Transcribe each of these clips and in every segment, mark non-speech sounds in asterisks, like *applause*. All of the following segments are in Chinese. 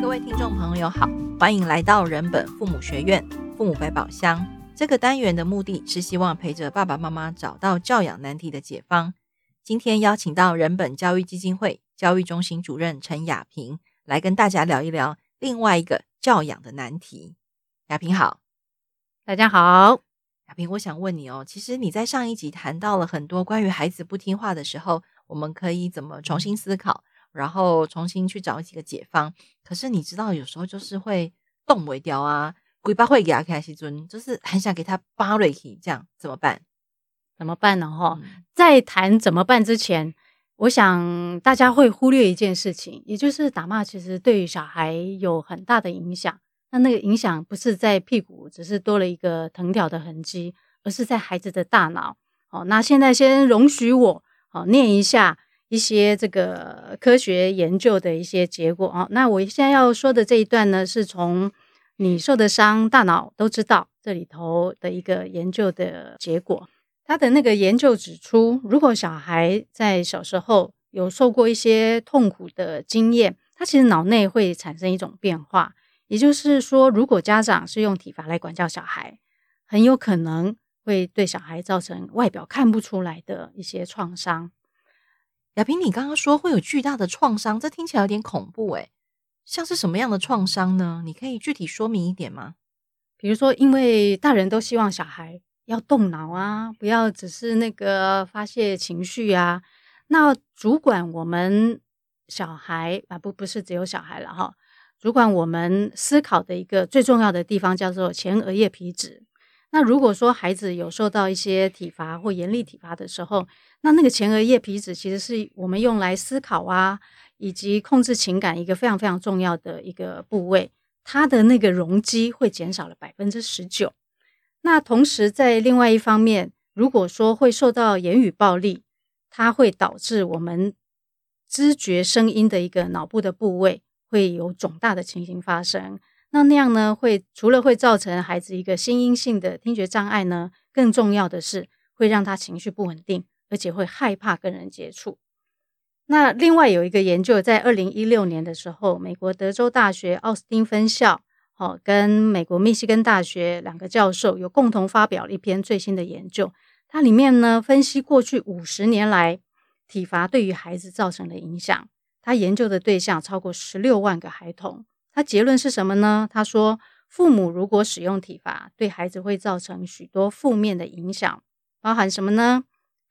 各位听众朋友好，欢迎来到人本父母学院父母百宝箱。这个单元的目的是希望陪着爸爸妈妈找到教养难题的解方。今天邀请到人本教育基金会教育中心主任陈雅萍来跟大家聊一聊另外一个教养的难题。雅萍好，大家好。雅萍，我想问你哦，其实你在上一集谈到了很多关于孩子不听话的时候，我们可以怎么重新思考，然后重新去找几个解方。可是你知道，有时候就是会动不掉啊，鬼巴会给他开西尊，就是很想给他扒瑞奇，这样怎么办？怎么办呢？哈、嗯，在谈怎么办之前，我想大家会忽略一件事情，也就是打骂其实对于小孩有很大的影响。那那个影响不是在屁股，只是多了一个藤条的痕迹，而是在孩子的大脑。好，那现在先容许我好念一下一些这个科学研究的一些结果啊。那我现在要说的这一段呢，是从你受的伤，大脑都知道这里头的一个研究的结果。他的那个研究指出，如果小孩在小时候有受过一些痛苦的经验，他其实脑内会产生一种变化。也就是说，如果家长是用体罚来管教小孩，很有可能会对小孩造成外表看不出来的一些创伤。雅萍，你刚刚说会有巨大的创伤，这听起来有点恐怖诶。像是什么样的创伤呢？你可以具体说明一点吗？比如说，因为大人都希望小孩要动脑啊，不要只是那个发泄情绪啊。那主管我们小孩啊，不不是只有小孩了哈。主管我们思考的一个最重要的地方叫做前额叶皮质。那如果说孩子有受到一些体罚或严厉体罚的时候，那那个前额叶皮质其实是我们用来思考啊，以及控制情感一个非常非常重要的一个部位。它的那个容积会减少了百分之十九。那同时在另外一方面，如果说会受到言语暴力，它会导致我们知觉声音的一个脑部的部位。会有肿大的情形发生，那那样呢，会除了会造成孩子一个心因性的听觉障碍呢，更重要的是会让他情绪不稳定，而且会害怕跟人接触。那另外有一个研究，在二零一六年的时候，美国德州大学奥斯汀分校，哦，跟美国密西根大学两个教授有共同发表了一篇最新的研究，它里面呢分析过去五十年来体罚对于孩子造成的影响。他研究的对象超过十六万个孩童，他结论是什么呢？他说，父母如果使用体罚，对孩子会造成许多负面的影响，包含什么呢？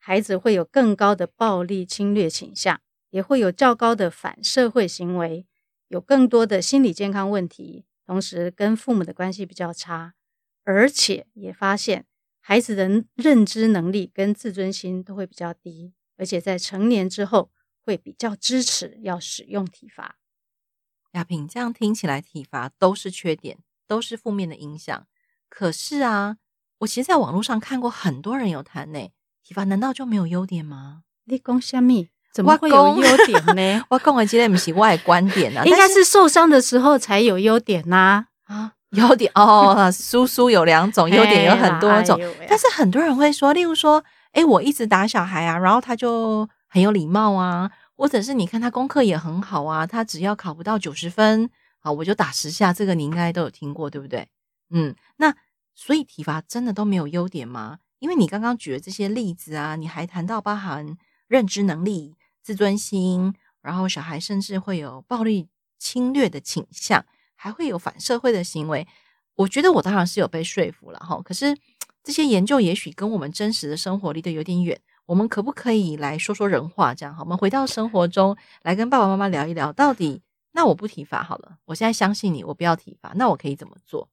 孩子会有更高的暴力侵略倾向，也会有较高的反社会行为，有更多的心理健康问题，同时跟父母的关系比较差，而且也发现孩子的认知能力跟自尊心都会比较低，而且在成年之后。会比较支持要使用体罚。雅萍，这样听起来体罚都是缺点，都是负面的影响。可是啊，我其实在网络上看过很多人有谈呢，体罚难道就没有优点吗？你讲什么？怎么会有优点呢？*laughs* 我讲的今天不是我的观点啊，*laughs* 应该是受伤的时候才有优点呐啊，啊，优点哦，叔叔有两种，优点有很多种，哎，但是很多人会说，例如说，哎，我一直打小孩啊，然后他就。很有礼貌啊，或者是你看他功课也很好啊，他只要考不到九十分，啊，我就打十下。这个你应该都有听过，对不对？嗯，那所以体罚真的都没有优点吗？因为你刚刚举的这些例子啊，你还谈到包含认知能力、自尊心，然后小孩甚至会有暴力侵略的倾向，还会有反社会的行为。我觉得我当然是有被说服了哈，可是这些研究也许跟我们真实的生活离得有点远。我们可不可以来说说人话？这样好，我们回到生活中来跟爸爸妈妈聊一聊，到底那我不体罚好了。我现在相信你，我不要体罚，那我可以怎么做？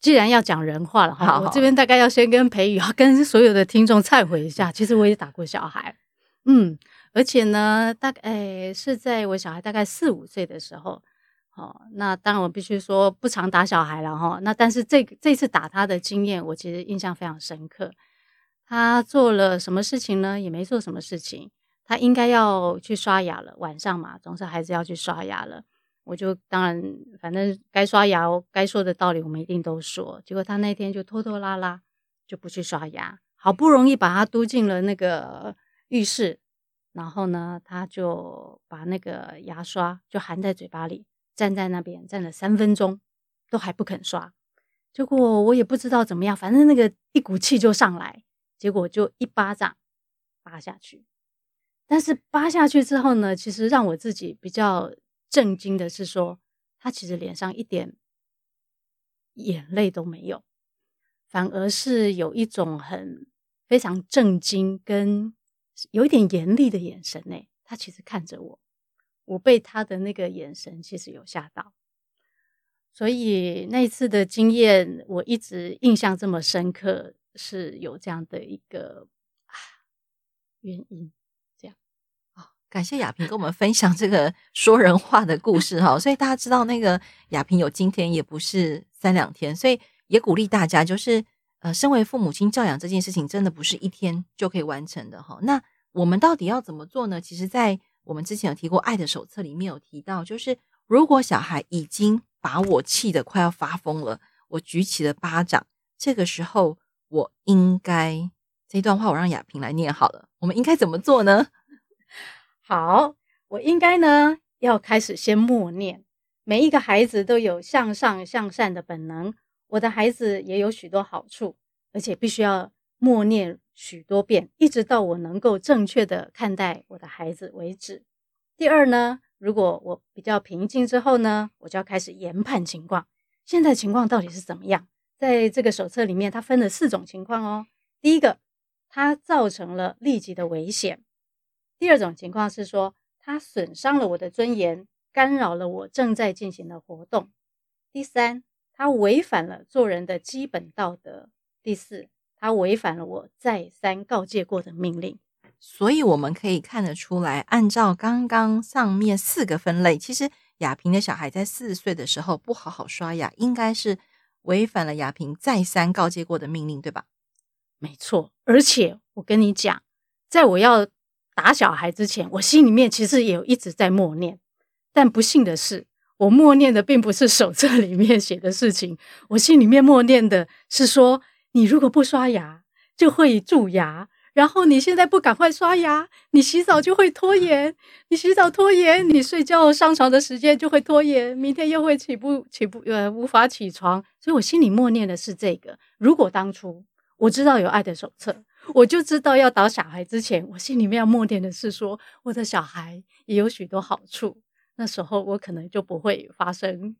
既然要讲人话了哈，我这边大概要先跟培宇要跟所有的听众忏悔一下，*laughs* 其实我也打过小孩，嗯，而且呢，大概是在我小孩大概四五岁的时候，哦，那当然我必须说不常打小孩了哈，那但是这这次打他的经验，我其实印象非常深刻。他做了什么事情呢？也没做什么事情。他应该要去刷牙了，晚上嘛，总是孩子要去刷牙了。我就当然，反正该刷牙、该说的道理，我们一定都说。结果他那天就拖拖拉拉，就不去刷牙。好不容易把他嘟进了那个浴室，然后呢，他就把那个牙刷就含在嘴巴里，站在那边站了三分钟，都还不肯刷。结果我也不知道怎么样，反正那个一股气就上来，结果就一巴掌扒下去。但是扒下去之后呢，其实让我自己比较震惊的是说，他其实脸上一点眼泪都没有，反而是有一种很非常震惊跟有一点严厉的眼神呢。他其实看着我，我被他的那个眼神其实有吓到。所以那次的经验，我一直印象这么深刻，是有这样的一个啊原因。感谢雅萍跟我们分享这个说人话的故事哈。所以大家知道，那个雅萍有今天，也不是三两天。所以也鼓励大家，就是呃，身为父母亲教养这件事情，真的不是一天就可以完成的哈。那我们到底要怎么做呢？其实，在我们之前有提过《爱的手册》里面有提到，就是如果小孩已经把我气得快要发疯了，我举起了巴掌。这个时候，我应该这段话我让雅萍来念好了。我们应该怎么做呢？好，我应该呢要开始先默念。每一个孩子都有向上向善的本能，我的孩子也有许多好处，而且必须要默念许多遍，一直到我能够正确的看待我的孩子为止。第二呢，如果我比较平静之后呢，我就要开始研判情况。现在情况到底是怎么样？在这个手册里面，它分了四种情况哦。第一个，它造成了立即的危险；第二种情况是说，它损伤了我的尊严，干扰了我正在进行的活动；第三，它违反了做人的基本道德；第四，它违反了我再三告诫过的命令。所以我们可以看得出来，按照刚刚上面四个分类，其实雅萍的小孩在四岁的时候不好好刷牙，应该是违反了雅萍再三告诫过的命令，对吧？没错，而且我跟你讲，在我要打小孩之前，我心里面其实也一直在默念，但不幸的是，我默念的并不是手册里面写的事情，我心里面默念的是说，你如果不刷牙，就会蛀牙。然后你现在不赶快刷牙，你洗澡就会拖延，你洗澡拖延，你睡觉上床的时间就会拖延，明天又会起不起不呃无法起床。所以我心里默念的是这个。如果当初我知道有爱的手册，我就知道要打小孩之前，我心里面要默念的是说，我的小孩也有许多好处。那时候我可能就不会发生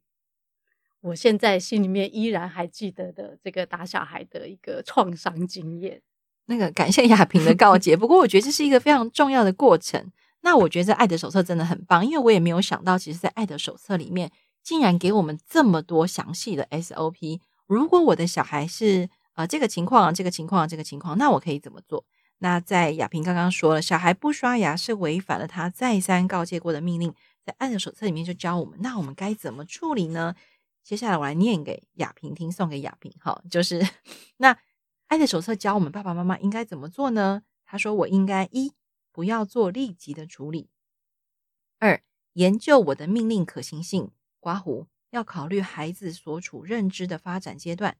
我现在心里面依然还记得的这个打小孩的一个创伤经验。那个感谢亚萍的告诫，不过我觉得这是一个非常重要的过程。那我觉得爱的手册真的很棒，因为我也没有想到，其实，在爱的手册里面竟然给我们这么多详细的 SOP。如果我的小孩是啊这个情况、这个情况、这个情况，那我可以怎么做？那在雅萍刚刚说了，小孩不刷牙是违反了他再三告诫过的命令，在爱的手册里面就教我们，那我们该怎么处理呢？接下来我来念给雅萍听，送给雅萍，哈，就是那。爱的手册教我们爸爸妈妈应该怎么做呢？他说：“我应该一不要做立即的处理；二研究我的命令可行性，刮胡要考虑孩子所处认知的发展阶段，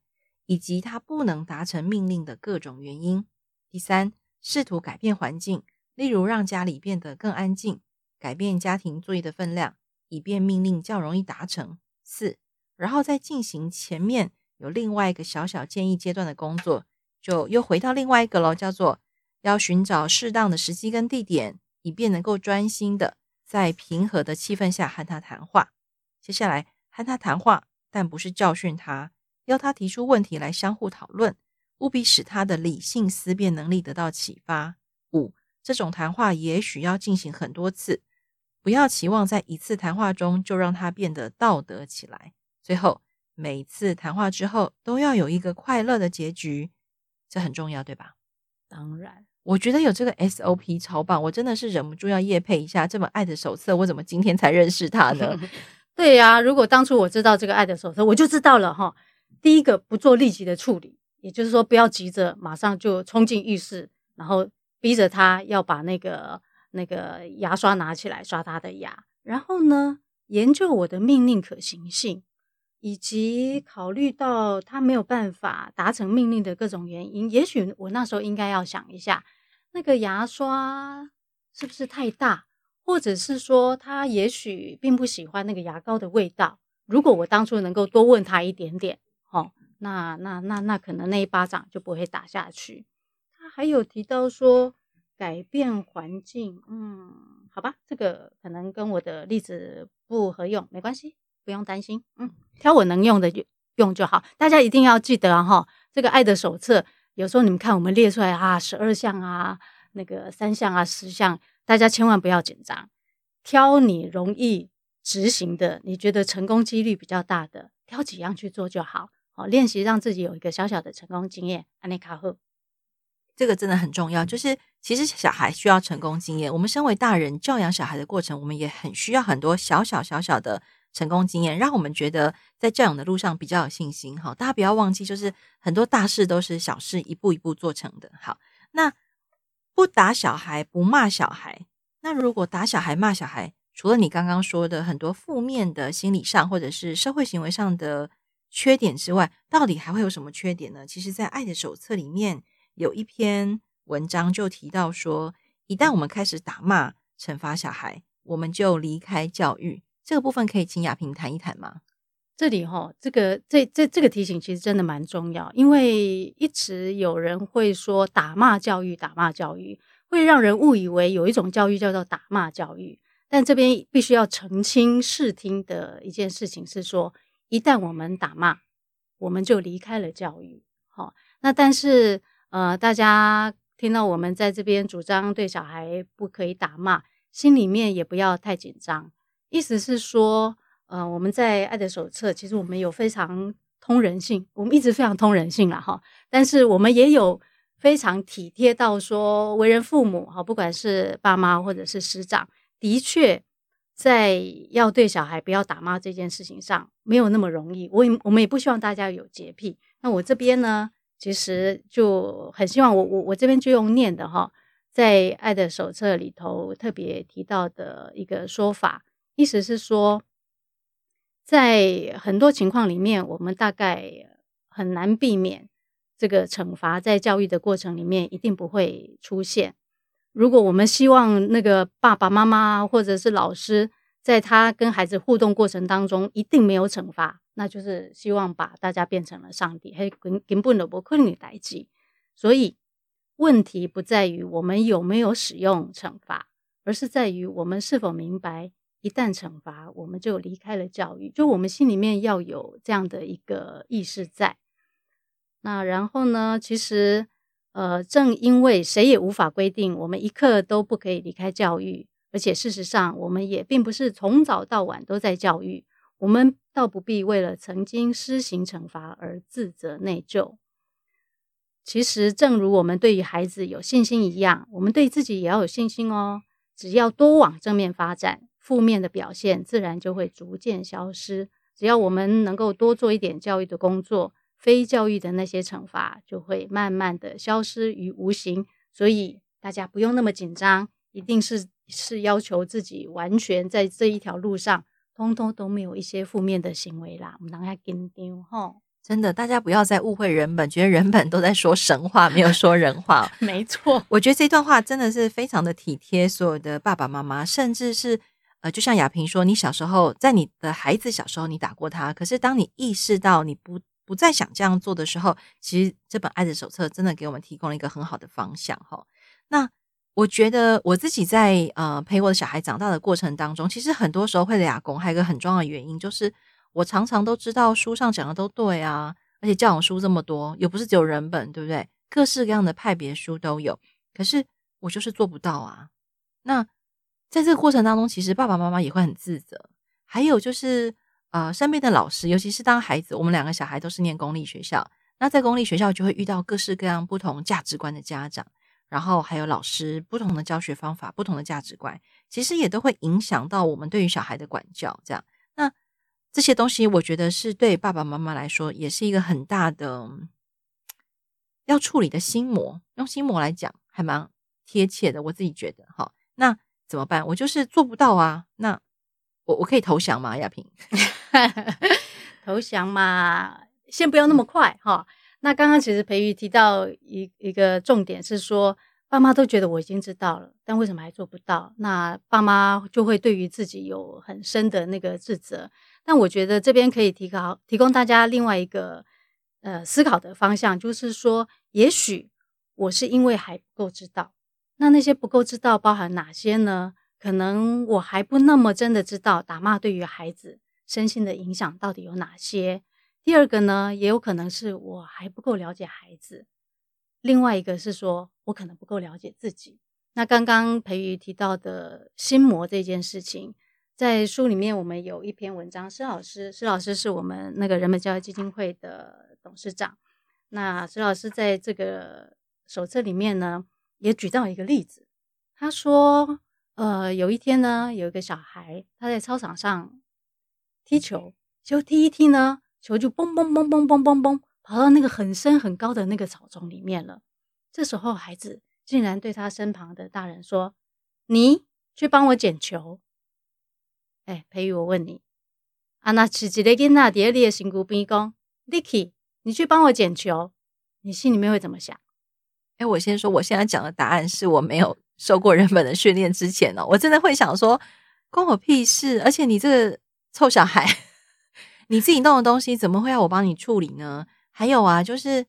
以及他不能达成命令的各种原因；第三，试图改变环境，例如让家里变得更安静，改变家庭作业的分量，以便命令较容易达成；四，然后再进行前面有另外一个小小建议阶段的工作。”就又回到另外一个喽，叫做要寻找适当的时机跟地点，以便能够专心的在平和的气氛下和他谈话。接下来和他谈话，但不是教训他，要他提出问题来相互讨论，务必使他的理性思辨能力得到启发。五，这种谈话也许要进行很多次，不要期望在一次谈话中就让他变得道德起来。最后，每次谈话之后都要有一个快乐的结局。这很重要，对吧？当然，我觉得有这个 SOP 超棒，我真的是忍不住要夜配一下这本爱的手册。我怎么今天才认识他呢？*laughs* 对呀、啊，如果当初我知道这个爱的手册，我就知道了哈。第一个，不做立即的处理，也就是说，不要急着马上就冲进浴室，然后逼着他要把那个那个牙刷拿起来刷他的牙。然后呢，研究我的命令可行性。以及考虑到他没有办法达成命令的各种原因，也许我那时候应该要想一下，那个牙刷是不是太大，或者是说他也许并不喜欢那个牙膏的味道。如果我当初能够多问他一点点，哦，那那那那可能那一巴掌就不会打下去。他还有提到说改变环境，嗯，好吧，这个可能跟我的例子不合用，没关系，不用担心，嗯，挑我能用的就用就好。大家一定要记得哈，这个爱的手册，有时候你们看我们列出来啊，十二项啊，那个三项啊，十项，大家千万不要紧张，挑你容易。执行的，你觉得成功几率比较大的，挑几样去做就好。好，练习让自己有一个小小的成功经验。安内卡赫，这个真的很重要。就是其实小孩需要成功经验，我们身为大人教养小孩的过程，我们也很需要很多小小小小的成功经验，让我们觉得在教养的路上比较有信心。好，大家不要忘记，就是很多大事都是小事一步一步做成的。好，那不打小孩，不骂小孩，那如果打小孩骂小孩，除了你刚刚说的很多负面的心理上或者是社会行为上的缺点之外，到底还会有什么缺点呢？其实，在《爱的手册》里面有一篇文章就提到说，一旦我们开始打骂、惩罚小孩，我们就离开教育。这个部分可以请雅萍谈一谈吗？这里哈，这个这这这个提醒其实真的蛮重要，因为一直有人会说打骂教育，打骂教育会让人误以为有一种教育叫做打骂教育。但这边必须要澄清视听的一件事情是说，一旦我们打骂，我们就离开了教育。好，那但是呃，大家听到我们在这边主张对小孩不可以打骂，心里面也不要太紧张。意思是说，呃，我们在爱的手册，其实我们有非常通人性，我们一直非常通人性了哈。但是我们也有非常体贴到说，为人父母哈，不管是爸妈或者是师长。的确，在要对小孩不要打骂这件事情上，没有那么容易。我也我们也不希望大家有洁癖。那我这边呢，其实就很希望我我我这边就用念的哈，在《爱的手册》里头特别提到的一个说法，意思是说，在很多情况里面，我们大概很难避免这个惩罚，在教育的过程里面一定不会出现。如果我们希望那个爸爸妈妈或者是老师，在他跟孩子互动过程当中一定没有惩罚，那就是希望把大家变成了上帝，还根根本都不可能代际。所以问题不在于我们有没有使用惩罚，而是在于我们是否明白，一旦惩罚，我们就离开了教育。就我们心里面要有这样的一个意识在。那然后呢，其实。呃，正因为谁也无法规定我们一刻都不可以离开教育，而且事实上，我们也并不是从早到晚都在教育，我们倒不必为了曾经施行惩罚而自责内疚。其实，正如我们对于孩子有信心一样，我们对自己也要有信心哦。只要多往正面发展，负面的表现自然就会逐渐消失。只要我们能够多做一点教育的工作。非教育的那些惩罚就会慢慢的消失于无形，所以大家不用那么紧张，一定是是要求自己完全在这一条路上，通通都没有一些负面的行为啦。我们让他紧张哈，真的，大家不要再误会人本，觉得人本都在说神话，没有说人话。*laughs* 没错，我觉得这段话真的是非常的体贴所有的爸爸妈妈，甚至是呃，就像亚萍说，你小时候在你的孩子小时候你打过他，可是当你意识到你不。不再想这样做的时候，其实这本爱的手册真的给我们提供了一个很好的方向哈。那我觉得我自己在呃陪我的小孩长大的过程当中，其实很多时候会俩工，还有一个很重要的原因就是我常常都知道书上讲的都对啊，而且教养书这么多，又不是只有人本，对不对？各式各样的派别书都有，可是我就是做不到啊。那在这个过程当中，其实爸爸妈妈也会很自责，还有就是。呃，身边的老师，尤其是当孩子，我们两个小孩都是念公立学校，那在公立学校就会遇到各式各样不同价值观的家长，然后还有老师不同的教学方法、不同的价值观，其实也都会影响到我们对于小孩的管教。这样，那这些东西，我觉得是对爸爸妈妈来说，也是一个很大的要处理的心魔。用心魔来讲，还蛮贴切的，我自己觉得。哈，那怎么办？我就是做不到啊。那我我可以投降吗？亚萍？*laughs* *laughs* 投降嘛，先不要那么快哈。那刚刚其实培育提到一一个重点是说，爸妈都觉得我已经知道了，但为什么还做不到？那爸妈就会对于自己有很深的那个自责。但我觉得这边可以提高提供大家另外一个呃思考的方向，就是说，也许我是因为还不够知道。那那些不够知道包含哪些呢？可能我还不那么真的知道打骂对于孩子身心的影响到底有哪些。第二个呢，也有可能是我还不够了解孩子。另外一个是说，我可能不够了解自己。那刚刚培瑜提到的心魔这件事情，在书里面我们有一篇文章，施老师，施老师是我们那个人本教育基金会的董事长。那施老师在这个手册里面呢，也举到一个例子。他说，呃，有一天呢，有一个小孩他在操场上踢球，就踢一踢呢，球就嘣嘣嘣嘣嘣嘣嘣。跑到那个很深很高的那个草丛里面了。这时候，孩子竟然对他身旁的大人说：“你去帮我捡球。”哎，培育，我问你，啊，那是一个囡仔在你的身躯边讲 l i k y 你去帮我捡球，你心里面会怎么想？哎，我先说，我现在讲的答案是我没有受过人本的训练之前哦，我真的会想说，关我屁事！而且你这个臭小孩，*laughs* 你自己弄的东西，怎么会要我帮你处理呢？还有啊，就是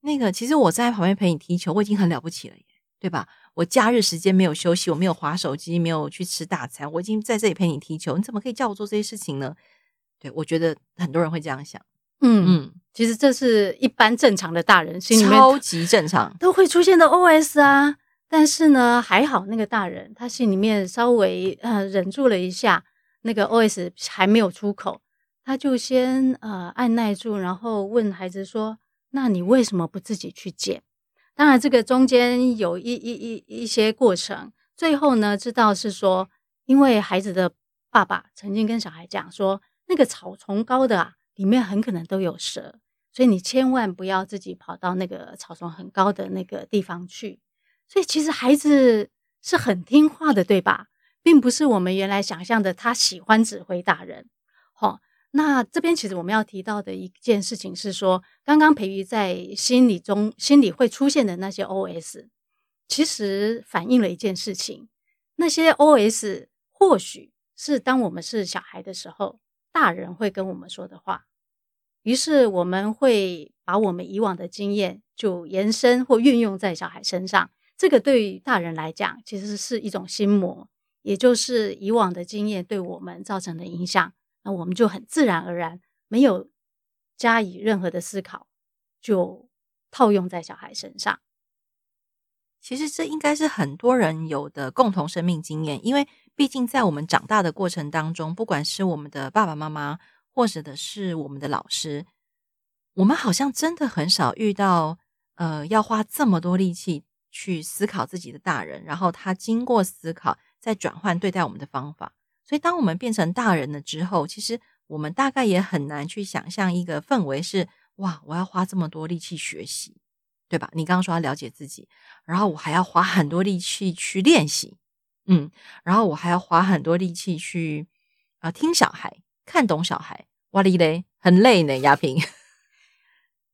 那个，其实我在旁边陪你踢球，我已经很了不起了耶，对吧？我假日时间没有休息，我没有划手机，没有去吃大餐，我已经在这里陪你踢球，你怎么可以叫我做这些事情呢？对，我觉得很多人会这样想，嗯嗯，其实这是一般正常的大人心里面超级正常都会出现的 OS 啊。但是呢，还好那个大人他心里面稍微呃忍住了一下，那个 OS 还没有出口。他就先呃按捺住，然后问孩子说：“那你为什么不自己去捡？”当然，这个中间有一一一一些过程。最后呢，知道是说，因为孩子的爸爸曾经跟小孩讲说，那个草丛高的啊，里面很可能都有蛇，所以你千万不要自己跑到那个草丛很高的那个地方去。所以其实孩子是很听话的，对吧？并不是我们原来想象的，他喜欢指挥大人，齁。那这边其实我们要提到的一件事情是说，刚刚培瑜在心理中心里会出现的那些 OS，其实反映了一件事情。那些 OS 或许是当我们是小孩的时候，大人会跟我们说的话。于是我们会把我们以往的经验就延伸或运用在小孩身上。这个对于大人来讲，其实是一种心魔，也就是以往的经验对我们造成的影响。那我们就很自然而然，没有加以任何的思考，就套用在小孩身上。其实这应该是很多人有的共同生命经验，因为毕竟在我们长大的过程当中，不管是我们的爸爸妈妈，或者的是我们的老师，我们好像真的很少遇到，呃，要花这么多力气去思考自己的大人，然后他经过思考再转换对待我们的方法。所以，当我们变成大人了之后，其实我们大概也很难去想象一个氛围是：哇，我要花这么多力气学习，对吧？你刚刚说要了解自己，然后我还要花很多力气去练习，嗯，然后我还要花很多力气去啊、呃、听小孩，看懂小孩，哇哩嘞，很累呢，亚萍。*laughs*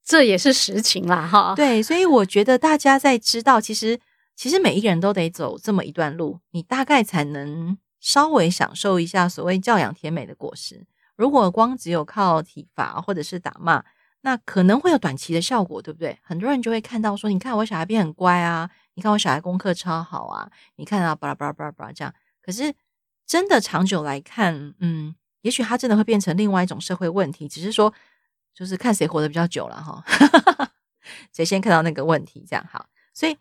这也是实情啦，哈。对，所以我觉得大家在知道，其实其实每一个人都得走这么一段路，你大概才能。稍微享受一下所谓教养甜美的果实。如果光只有靠体罚或者是打骂，那可能会有短期的效果，对不对？很多人就会看到说：“你看我小孩变很乖啊，你看我小孩功课超好啊，你看啊，巴拉巴拉巴拉巴拉这样。”可是真的长久来看，嗯，也许他真的会变成另外一种社会问题。只是说，就是看谁活得比较久了哈，*laughs* 谁先看到那个问题，这样好。所以。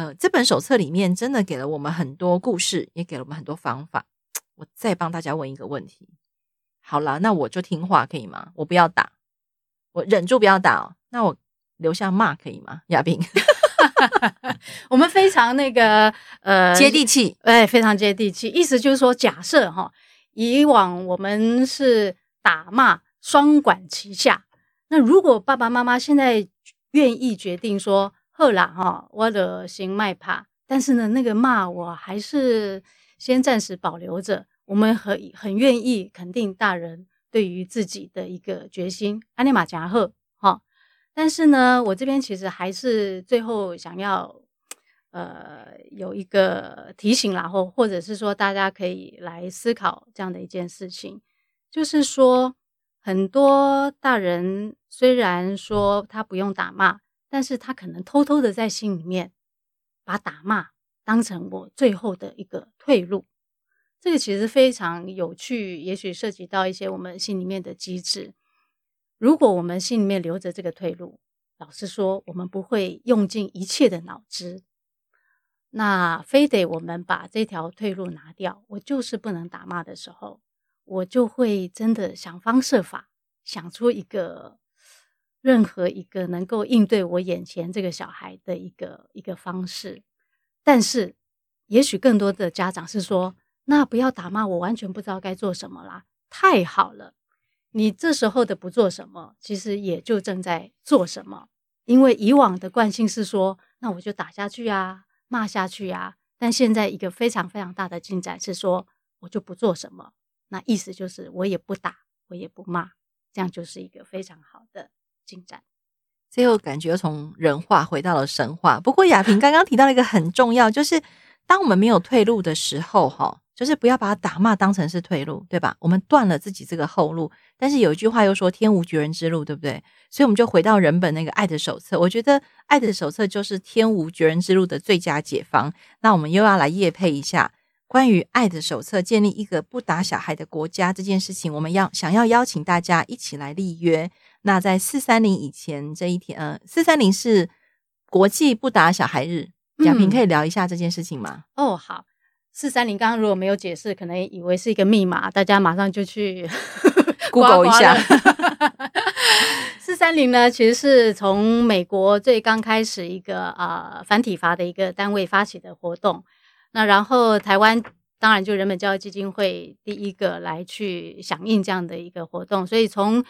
呃，这本手册里面真的给了我们很多故事，也给了我们很多方法。我再帮大家问一个问题，好了，那我就听话可以吗？我不要打，我忍住不要打哦。那我留下骂可以吗？亚萍，*laughs* 我们非常那个呃接地气，哎，非常接地气。意思就是说，假设哈，以往我们是打骂双管齐下，那如果爸爸妈妈现在愿意决定说。后来哈，我的心脉怕，但是呢，那个骂我还是先暂时保留着。我们很很愿意肯定大人对于自己的一个决心，安尼玛加贺哈。但是呢，我这边其实还是最后想要呃有一个提醒，然后或者是说大家可以来思考这样的一件事情，就是说很多大人虽然说他不用打骂，但是他可能偷偷的在心里面把打骂当成我最后的一个退路。这个其实非常有趣，也许涉及到一些我们心里面的机制。如果我们心里面留着这个退路，老实说，我们不会用尽一切的脑汁。那非得我们把这条退路拿掉，我就是不能打骂的时候，我就会真的想方设法想出一个任何一个能够应对我眼前这个小孩的一个一个方式。但是，也许更多的家长是说。那不要打骂我，完全不知道该做什么啦。太好了，你这时候的不做什么，其实也就正在做什么。因为以往的惯性是说，那我就打下去啊，骂下去啊。但现在一个非常非常大的进展是说，我就不做什么。那意思就是我也不打，我也不骂，这样就是一个非常好的进展。最后感觉从人话回到了神话。不过雅萍刚刚提到了一个很重要，就是当我们没有退路的时候，哈。就是不要把打骂当成是退路，对吧？我们断了自己这个后路。但是有一句话又说“天无绝人之路”，对不对？所以我们就回到人本那个爱的手册。我觉得爱的手册就是天无绝人之路的最佳解方。那我们又要来业配一下关于爱的手册，建立一个不打小孩的国家这件事情。我们要想要邀请大家一起来立约。那在四三零以前这一天，呃，四三零是国际不打小孩日。雅萍可以聊一下这件事情吗？嗯、哦，好。四三零刚刚如果没有解释，可能以为是一个密码，大家马上就去 *laughs* Google 一下。四三零呢，其实是从美国最刚开始一个呃反体罚的一个单位发起的活动。那然后台湾当然就人本教育基金会第一个来去响应这样的一个活动，所以从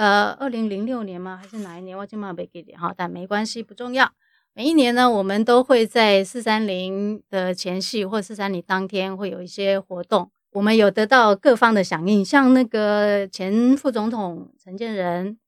呃二零零六年吗？还是哪一年？我今晚没给点哈，但没关系，不重要。每一年呢，我们都会在四三零的前夕或四三零当天会有一些活动。我们有得到各方的响应，像那个前副总统陈建仁，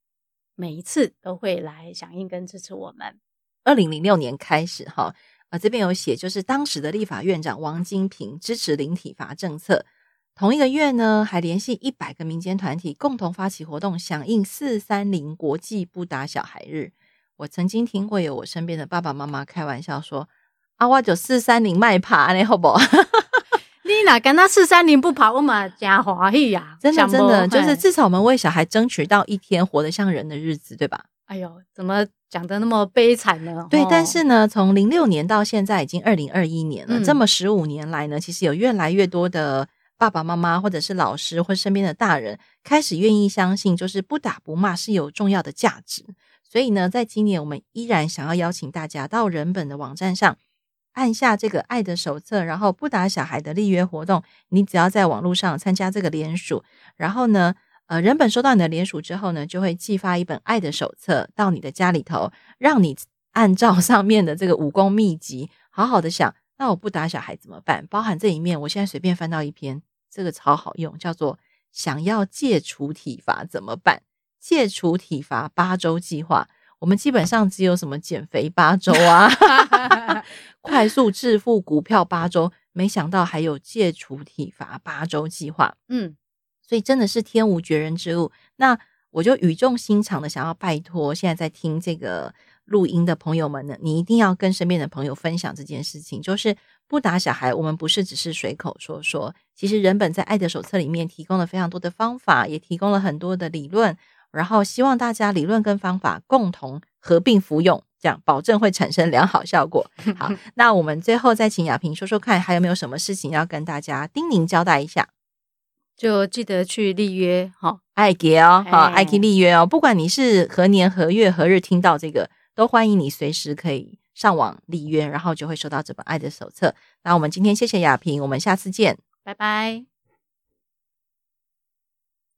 每一次都会来响应跟支持我们。二零零六年开始，哈，啊，这边有写，就是当时的立法院长王金平支持零体罚政策。同一个月呢，还联系一百个民间团体，共同发起活动，响应四三零国际不打小孩日。我曾经听过有我身边的爸爸妈妈开玩笑说：“阿哇九四三零卖爬你好不好？*laughs* 你哪跟他四三零不跑，我嘛加欢喜呀！真的真的，就是至少我们为小孩争取到一天活得像人的日子，对吧？哎呦，怎么讲得那么悲惨呢？对，但是呢，从零六年到现在已经二零二一年了，嗯、这么十五年来呢，其实有越来越多的爸爸妈妈或者是老师或身边的大人开始愿意相信，就是不打不骂是有重要的价值。所以呢，在今年我们依然想要邀请大家到人本的网站上按下这个爱的手册，然后不打小孩的立约活动。你只要在网络上参加这个联署，然后呢，呃，人本收到你的联署之后呢，就会寄发一本爱的手册到你的家里头，让你按照上面的这个武功秘籍，好好的想，那我不打小孩怎么办？包含这一面，我现在随便翻到一篇，这个超好用，叫做想要戒除体罚怎么办？戒除体罚八周计划，我们基本上只有什么减肥八周啊，*laughs* 快速致富股票八周，没想到还有戒除体罚八周计划。嗯，所以真的是天无绝人之路。那我就语重心长的想要拜托，现在在听这个录音的朋友们呢，你一定要跟身边的朋友分享这件事情，就是不打小孩。我们不是只是随口说说，其实人本在爱的手册里面提供了非常多的方法，也提供了很多的理论。然后希望大家理论跟方法共同合并服用，这样保证会产生良好效果。*laughs* 好，那我们最后再请雅萍说说看，还有没有什么事情要跟大家叮咛交代一下？就记得去立约，好，爱给哦，好，爱去立约哦。不管你是何年何月何日听到这个，都欢迎你随时可以上网立约，然后就会收到这本爱的手册。那我们今天谢谢雅萍，我们下次见，拜拜。